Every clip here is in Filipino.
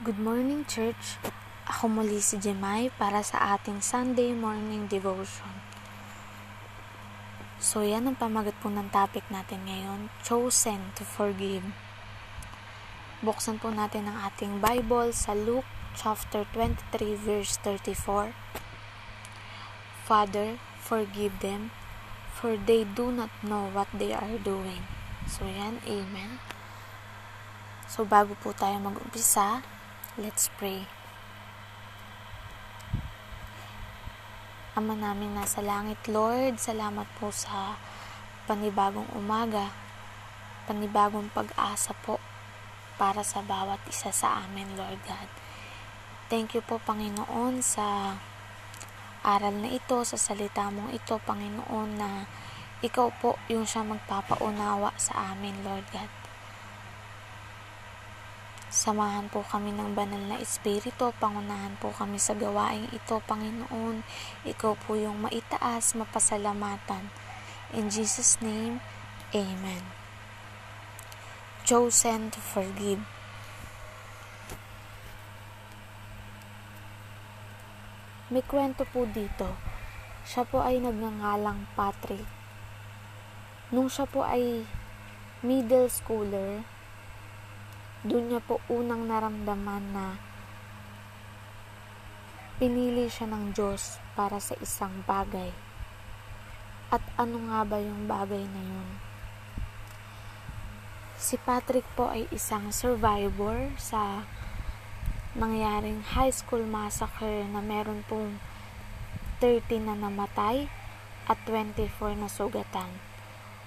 Good morning, church. Ako muli si Jemai para sa ating Sunday morning devotion. So, yan ang pamagat po ng topic natin ngayon, Chosen to Forgive. Buksan po natin ang ating Bible sa Luke chapter 23 verse 34. Father, forgive them, for they do not know what they are doing. So, yan, Amen. So, bago po tayo mag-umpisa, Let's pray. Ama namin nasa langit, Lord, salamat po sa panibagong umaga, panibagong pag-asa po para sa bawat isa sa amin, Lord God. Thank you po, Panginoon, sa aral na ito, sa salita mong ito, Panginoon, na ikaw po yung siya magpapaunawa sa amin, Lord God. Samahan po kami ng banal na Espiritu, pangunahan po kami sa gawaing ito, Panginoon. Ikaw po yung maitaas, mapasalamatan. In Jesus' name, Amen. Chosen to forgive. May kwento po dito. Siya po ay nagngangalang Patrick. Nung siya po ay middle schooler, doon niya po unang naramdaman na pinili siya ng Diyos para sa isang bagay. At ano nga ba yung bagay na yun? Si Patrick po ay isang survivor sa nangyaring high school massacre na meron pong 30 na namatay at 24 na sugatan.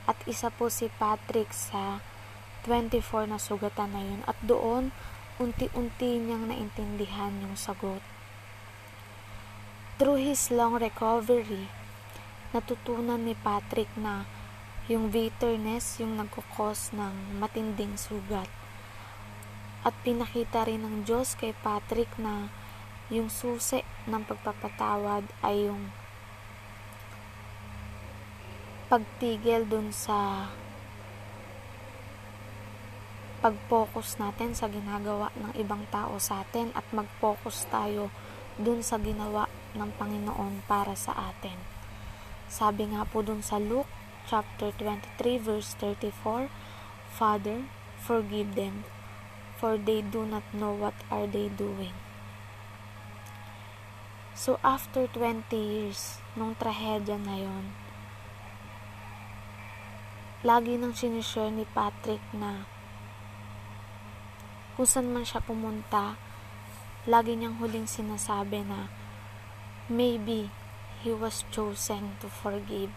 At isa po si Patrick sa 24 na sugatan na yun at doon unti-unti niyang naintindihan yung sagot. Through his long recovery, natutunan ni Patrick na yung bitterness yung nagkukos ng matinding sugat. At pinakita rin ng Diyos kay Patrick na yung susi ng pagpapatawad ay yung pagtigil dun sa pag-focus natin sa ginagawa ng ibang tao sa atin at mag-focus tayo dun sa ginawa ng Panginoon para sa atin. Sabi nga po dun sa Luke chapter 23 verse 34, Father, forgive them, for they do not know what are they doing. So after 20 years nung trahedya na yon, lagi nang sinishare ni Patrick na kung saan man siya pumunta, lagi niyang huling sinasabi na maybe he was chosen to forgive.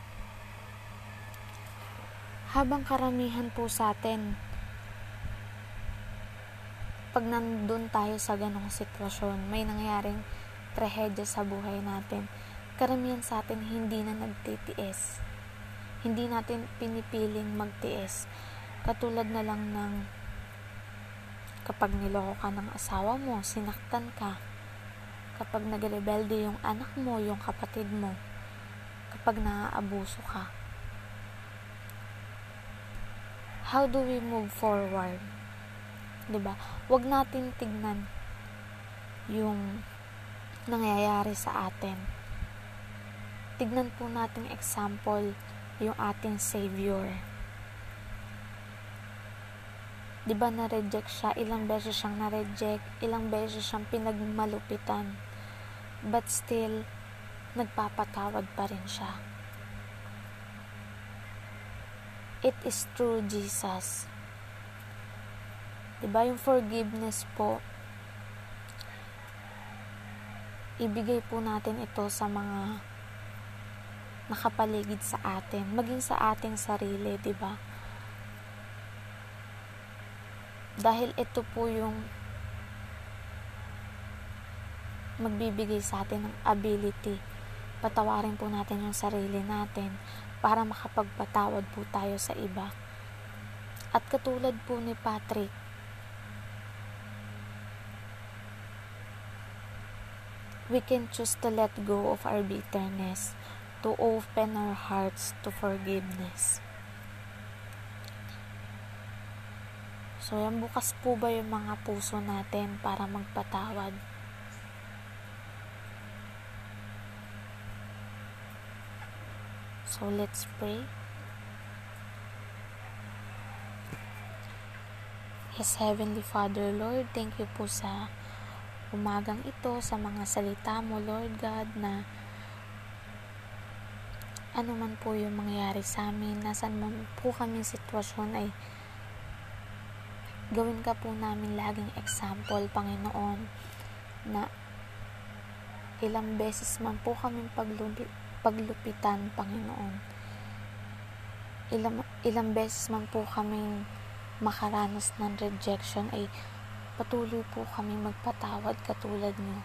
Habang karamihan po sa atin, pag nandun tayo sa ganong sitwasyon, may nangyaring trahedya sa buhay natin, karamihan sa atin hindi na nagtitiis. Hindi natin pinipiling magtiis. Katulad na lang ng Kapag niloko ka ng asawa mo, sinaktan ka. Kapag nagrebelde yung anak mo, yung kapatid mo. Kapag naaabuso ka. How do we move forward? 'Di ba? Huwag natin tignan yung nangyayari sa atin. Tignan po natin example yung ating Savior 'Di ba na-reject siya? Ilang beses siyang na-reject, ilang beses siyang pinagmalupitan. But still, nagpapatawad pa rin siya. It is true Jesus. 'Di ba yung forgiveness po? Ibigay po natin ito sa mga nakapaligid sa atin, maging sa ating sarili, 'di ba? Dahil ito po yung magbibigay sa atin ng ability. Patawarin po natin yung sarili natin para makapagpatawad po tayo sa iba. At katulad po ni Patrick, we can choose to let go of our bitterness, to open our hearts to forgiveness. So, yan bukas po ba yung mga puso natin para magpatawad? So, let's pray. Yes, Heavenly Father, Lord, thank you po sa umagang ito, sa mga salita mo, Lord God, na ano man po yung mangyayari sa amin, nasan man po kami sitwasyon ay gawin ka po namin laging example, Panginoon, na ilang beses man po kami paglupit, paglupitan, Panginoon. Ilang, ilang beses man po kaming makaranas ng rejection ay patuloy po kami magpatawad katulad niyo.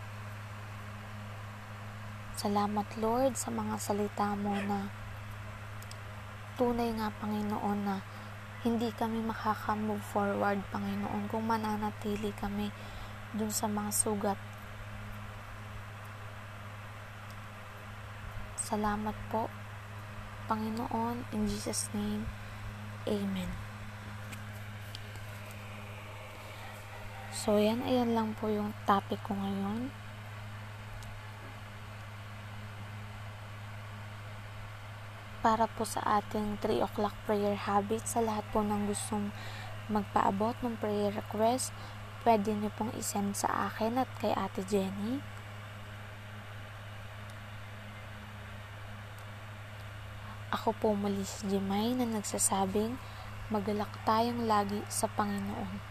Salamat Lord sa mga salita mo na tunay nga Panginoon na hindi kami makaka-move forward Panginoon kung mananatili kami dun sa mga sugat. Salamat po Panginoon in Jesus name. Amen. So, yan, ayan lang po yung topic ko ngayon. Para po sa ating 3 o'clock prayer habit. Sa lahat po ng gustong magpaabot ng prayer request pwede nyo pong isend sa akin at kay ate Jenny. Ako po muli si Jemay na nagsasabing magalak tayong lagi sa Panginoon